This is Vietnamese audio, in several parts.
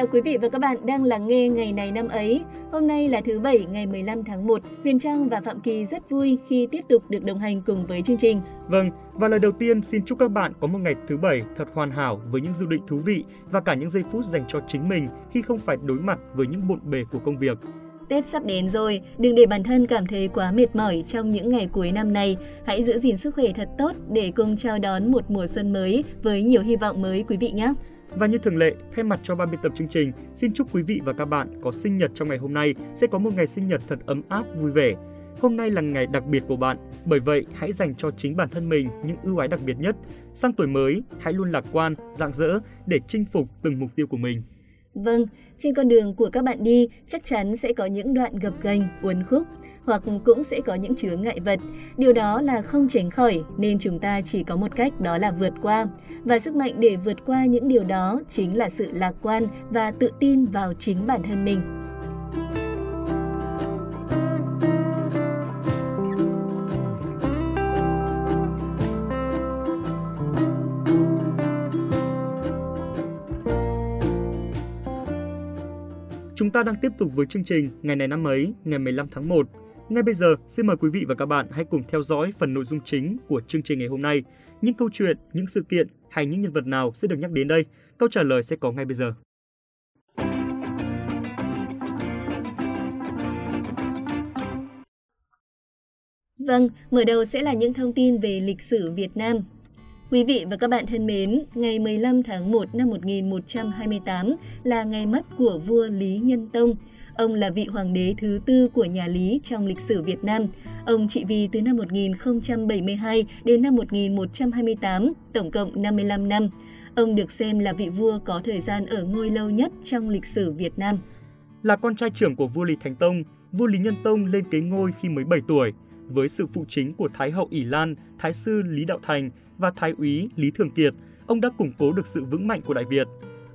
chào quý vị và các bạn đang lắng nghe ngày này năm ấy. Hôm nay là thứ Bảy ngày 15 tháng 1. Huyền Trang và Phạm Kỳ rất vui khi tiếp tục được đồng hành cùng với chương trình. Vâng, và lời đầu tiên xin chúc các bạn có một ngày thứ Bảy thật hoàn hảo với những dự định thú vị và cả những giây phút dành cho chính mình khi không phải đối mặt với những bộn bề của công việc. Tết sắp đến rồi, đừng để bản thân cảm thấy quá mệt mỏi trong những ngày cuối năm này. Hãy giữ gìn sức khỏe thật tốt để cùng chào đón một mùa xuân mới với nhiều hy vọng mới quý vị nhé. Và như thường lệ, thay mặt cho ban biên tập chương trình, xin chúc quý vị và các bạn có sinh nhật trong ngày hôm nay sẽ có một ngày sinh nhật thật ấm áp, vui vẻ. Hôm nay là ngày đặc biệt của bạn, bởi vậy hãy dành cho chính bản thân mình những ưu ái đặc biệt nhất. Sang tuổi mới, hãy luôn lạc quan, rạng rỡ để chinh phục từng mục tiêu của mình. Vâng, trên con đường của các bạn đi chắc chắn sẽ có những đoạn gập ghềnh, uốn khúc hoặc cũng sẽ có những chướng ngại vật. Điều đó là không tránh khỏi nên chúng ta chỉ có một cách đó là vượt qua. Và sức mạnh để vượt qua những điều đó chính là sự lạc quan và tự tin vào chính bản thân mình. Ta đang tiếp tục với chương trình Ngày này năm ấy, ngày 15 tháng 1. Ngay bây giờ, xin mời quý vị và các bạn hãy cùng theo dõi phần nội dung chính của chương trình ngày hôm nay. Những câu chuyện, những sự kiện hay những nhân vật nào sẽ được nhắc đến đây? Câu trả lời sẽ có ngay bây giờ. Vâng, mở đầu sẽ là những thông tin về lịch sử Việt Nam. Quý vị và các bạn thân mến, ngày 15 tháng 1 năm 1128 là ngày mất của vua Lý Nhân Tông. Ông là vị hoàng đế thứ tư của nhà Lý trong lịch sử Việt Nam. Ông trị vì từ năm 1072 đến năm 1128, tổng cộng 55 năm. Ông được xem là vị vua có thời gian ở ngôi lâu nhất trong lịch sử Việt Nam. Là con trai trưởng của vua Lý Thánh Tông, vua Lý Nhân Tông lên kế ngôi khi mới 7 tuổi. Với sự phụ chính của Thái hậu ỷ Lan, Thái sư Lý Đạo Thành và Thái úy Lý Thường Kiệt, ông đã củng cố được sự vững mạnh của Đại Việt.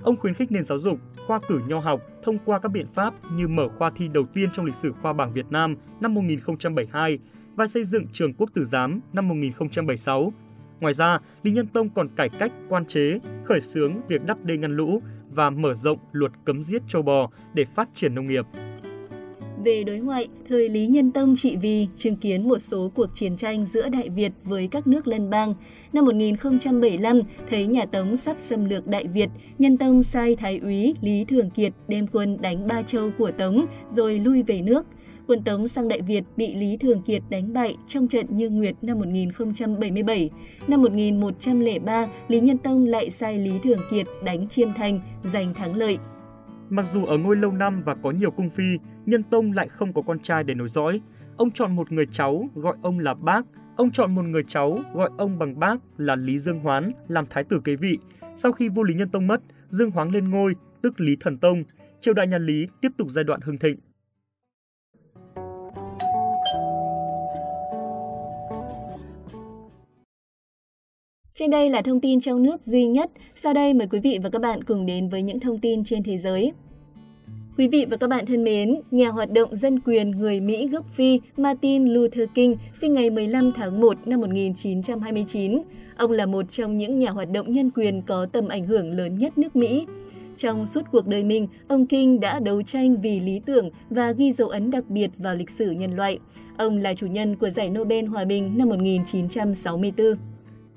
Ông khuyến khích nền giáo dục, khoa cử nho học thông qua các biện pháp như mở khoa thi đầu tiên trong lịch sử khoa bảng Việt Nam năm 1072 và xây dựng trường quốc tử giám năm 1076. Ngoài ra, Lý Nhân Tông còn cải cách quan chế, khởi xướng việc đắp đê ngăn lũ và mở rộng luật cấm giết châu bò để phát triển nông nghiệp. Về đối ngoại, thời Lý Nhân Tông trị vì chứng kiến một số cuộc chiến tranh giữa Đại Việt với các nước lân bang. Năm 1075, thấy nhà Tống sắp xâm lược Đại Việt, Nhân Tông sai Thái úy Lý Thường Kiệt đem quân đánh Ba Châu của Tống rồi lui về nước. Quân Tống sang Đại Việt bị Lý Thường Kiệt đánh bại trong trận Như Nguyệt năm 1077. Năm 1103, Lý Nhân Tông lại sai Lý Thường Kiệt đánh Chiêm Thành, giành thắng lợi. Mặc dù ở ngôi lâu năm và có nhiều cung phi, Nhân Tông lại không có con trai để nối dõi. Ông chọn một người cháu gọi ông là Bác. Ông chọn một người cháu gọi ông bằng Bác là Lý Dương Hoán làm thái tử kế vị. Sau khi vua Lý Nhân Tông mất, Dương Hoáng lên ngôi, tức Lý Thần Tông. Triều đại nhà Lý tiếp tục giai đoạn hưng thịnh. Trên đây là thông tin trong nước duy nhất. Sau đây mời quý vị và các bạn cùng đến với những thông tin trên thế giới. Quý vị và các bạn thân mến, nhà hoạt động dân quyền người Mỹ gốc Phi Martin Luther King sinh ngày 15 tháng 1 năm 1929. Ông là một trong những nhà hoạt động nhân quyền có tầm ảnh hưởng lớn nhất nước Mỹ. Trong suốt cuộc đời mình, ông King đã đấu tranh vì lý tưởng và ghi dấu ấn đặc biệt vào lịch sử nhân loại. Ông là chủ nhân của giải Nobel Hòa bình năm 1964.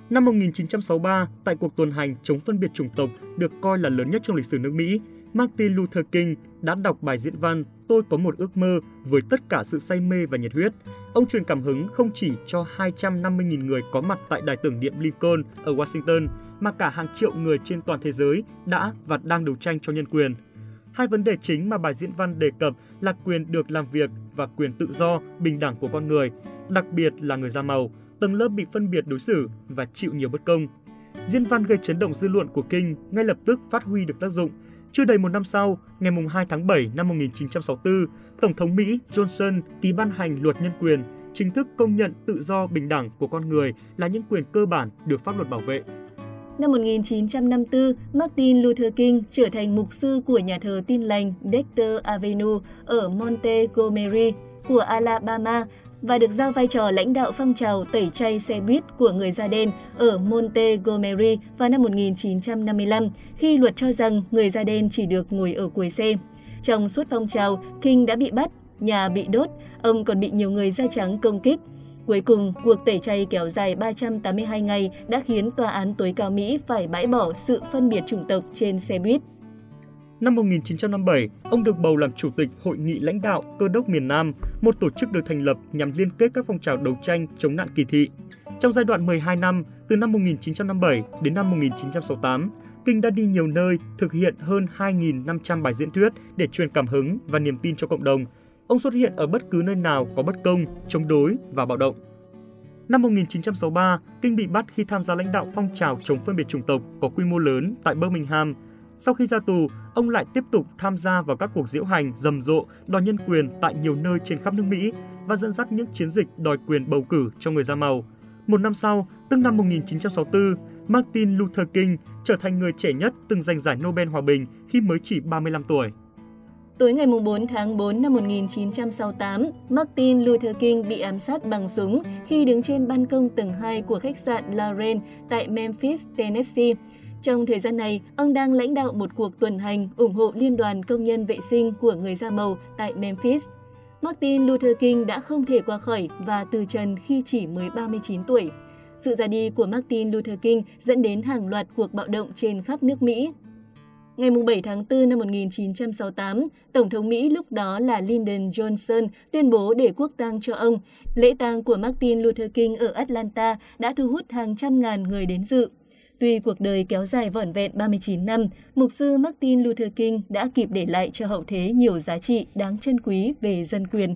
Năm 1963, tại cuộc tuần hành chống phân biệt chủng tộc được coi là lớn nhất trong lịch sử nước Mỹ, Martin Luther King đã đọc bài diễn văn Tôi có một ước mơ với tất cả sự say mê và nhiệt huyết. Ông truyền cảm hứng không chỉ cho 250.000 người có mặt tại đài tưởng niệm Lincoln ở Washington, mà cả hàng triệu người trên toàn thế giới đã và đang đấu tranh cho nhân quyền. Hai vấn đề chính mà bài diễn văn đề cập là quyền được làm việc và quyền tự do, bình đẳng của con người, đặc biệt là người da màu, tầng lớp bị phân biệt đối xử và chịu nhiều bất công. Diễn văn gây chấn động dư luận của King ngay lập tức phát huy được tác dụng. Chưa đầy một năm sau, ngày 2 tháng 7 năm 1964, Tổng thống Mỹ Johnson ký ban hành luật nhân quyền, chính thức công nhận tự do bình đẳng của con người là những quyền cơ bản được pháp luật bảo vệ. Năm 1954, Martin Luther King trở thành mục sư của nhà thờ tin lành Dexter Avenue ở Montgomery của Alabama và được giao vai trò lãnh đạo phong trào tẩy chay xe buýt của người da đen ở Montgomery vào năm 1955 khi luật cho rằng người da đen chỉ được ngồi ở cuối xe. Trong suốt phong trào, King đã bị bắt, nhà bị đốt, ông còn bị nhiều người da trắng công kích. Cuối cùng, cuộc tẩy chay kéo dài 382 ngày đã khiến Tòa án tối cao Mỹ phải bãi bỏ sự phân biệt chủng tộc trên xe buýt. Năm 1957, ông được bầu làm chủ tịch Hội nghị lãnh đạo cơ đốc miền Nam, một tổ chức được thành lập nhằm liên kết các phong trào đấu tranh chống nạn kỳ thị. Trong giai đoạn 12 năm, từ năm 1957 đến năm 1968, Kinh đã đi nhiều nơi, thực hiện hơn 2.500 bài diễn thuyết để truyền cảm hứng và niềm tin cho cộng đồng. Ông xuất hiện ở bất cứ nơi nào có bất công, chống đối và bạo động. Năm 1963, Kinh bị bắt khi tham gia lãnh đạo phong trào chống phân biệt chủng tộc có quy mô lớn tại Birmingham. Sau khi ra tù, ông lại tiếp tục tham gia vào các cuộc diễu hành rầm rộ đòi nhân quyền tại nhiều nơi trên khắp nước Mỹ và dẫn dắt những chiến dịch đòi quyền bầu cử cho người da màu. Một năm sau, tức năm 1964, Martin Luther King trở thành người trẻ nhất từng giành giải Nobel Hòa Bình khi mới chỉ 35 tuổi. Tối ngày 4 tháng 4 năm 1968, Martin Luther King bị ám sát bằng súng khi đứng trên ban công tầng 2 của khách sạn Lorraine tại Memphis, Tennessee. Trong thời gian này, ông đang lãnh đạo một cuộc tuần hành ủng hộ Liên đoàn Công nhân Vệ sinh của người da màu tại Memphis. Martin Luther King đã không thể qua khỏi và từ trần khi chỉ mới 39 tuổi. Sự ra đi của Martin Luther King dẫn đến hàng loạt cuộc bạo động trên khắp nước Mỹ. Ngày 7 tháng 4 năm 1968, Tổng thống Mỹ lúc đó là Lyndon Johnson tuyên bố để quốc tang cho ông. Lễ tang của Martin Luther King ở Atlanta đã thu hút hàng trăm ngàn người đến dự. Tuy cuộc đời kéo dài vỏn vẹn 39 năm, mục sư Martin Luther King đã kịp để lại cho hậu thế nhiều giá trị đáng trân quý về dân quyền.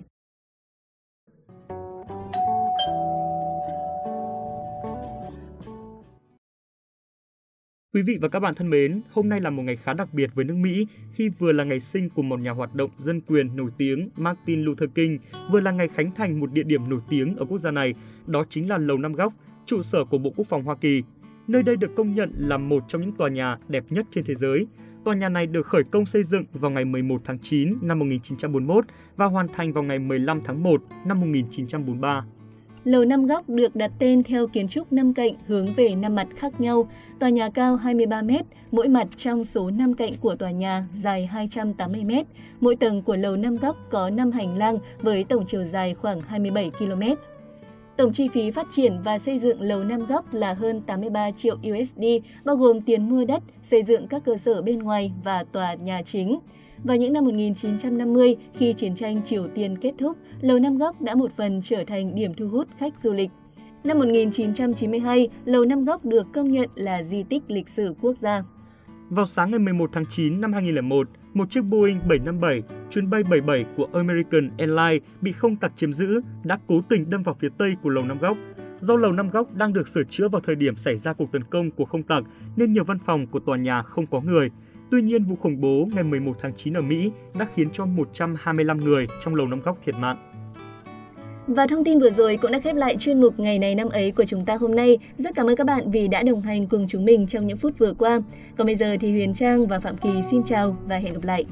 Quý vị và các bạn thân mến, hôm nay là một ngày khá đặc biệt với nước Mỹ khi vừa là ngày sinh của một nhà hoạt động dân quyền nổi tiếng Martin Luther King, vừa là ngày khánh thành một địa điểm nổi tiếng ở quốc gia này, đó chính là Lầu Năm Góc, trụ sở của Bộ Quốc phòng Hoa Kỳ. Nơi đây được công nhận là một trong những tòa nhà đẹp nhất trên thế giới. Tòa nhà này được khởi công xây dựng vào ngày 11 tháng 9 năm 1941 và hoàn thành vào ngày 15 tháng 1 năm 1943. Lầu năm góc được đặt tên theo kiến trúc năm cạnh hướng về năm mặt khác nhau. Tòa nhà cao 23 m, mỗi mặt trong số năm cạnh của tòa nhà dài 280 m. Mỗi tầng của lầu năm góc có 5 hành lang với tổng chiều dài khoảng 27 km. Tổng chi phí phát triển và xây dựng lầu năm góc là hơn 83 triệu USD, bao gồm tiền mua đất, xây dựng các cơ sở bên ngoài và tòa nhà chính. Vào những năm 1950, khi chiến tranh Triều Tiên kết thúc, Lầu Năm Góc đã một phần trở thành điểm thu hút khách du lịch. Năm 1992, Lầu Năm Góc được công nhận là di tích lịch sử quốc gia. Vào sáng ngày 11 tháng 9 năm 2001, một chiếc Boeing 757, chuyến bay 77 của American Airlines bị không tặc chiếm giữ đã cố tình đâm vào phía tây của Lầu Năm Góc. Do Lầu Năm Góc đang được sửa chữa vào thời điểm xảy ra cuộc tấn công của không tặc nên nhiều văn phòng của tòa nhà không có người. Tuy nhiên, vụ khủng bố ngày 11 tháng 9 ở Mỹ đã khiến cho 125 người trong Lầu Năm Góc thiệt mạng. Và thông tin vừa rồi cũng đã khép lại chuyên mục Ngày này năm ấy của chúng ta hôm nay. Rất cảm ơn các bạn vì đã đồng hành cùng chúng mình trong những phút vừa qua. Còn bây giờ thì Huyền Trang và Phạm Kỳ xin chào và hẹn gặp lại.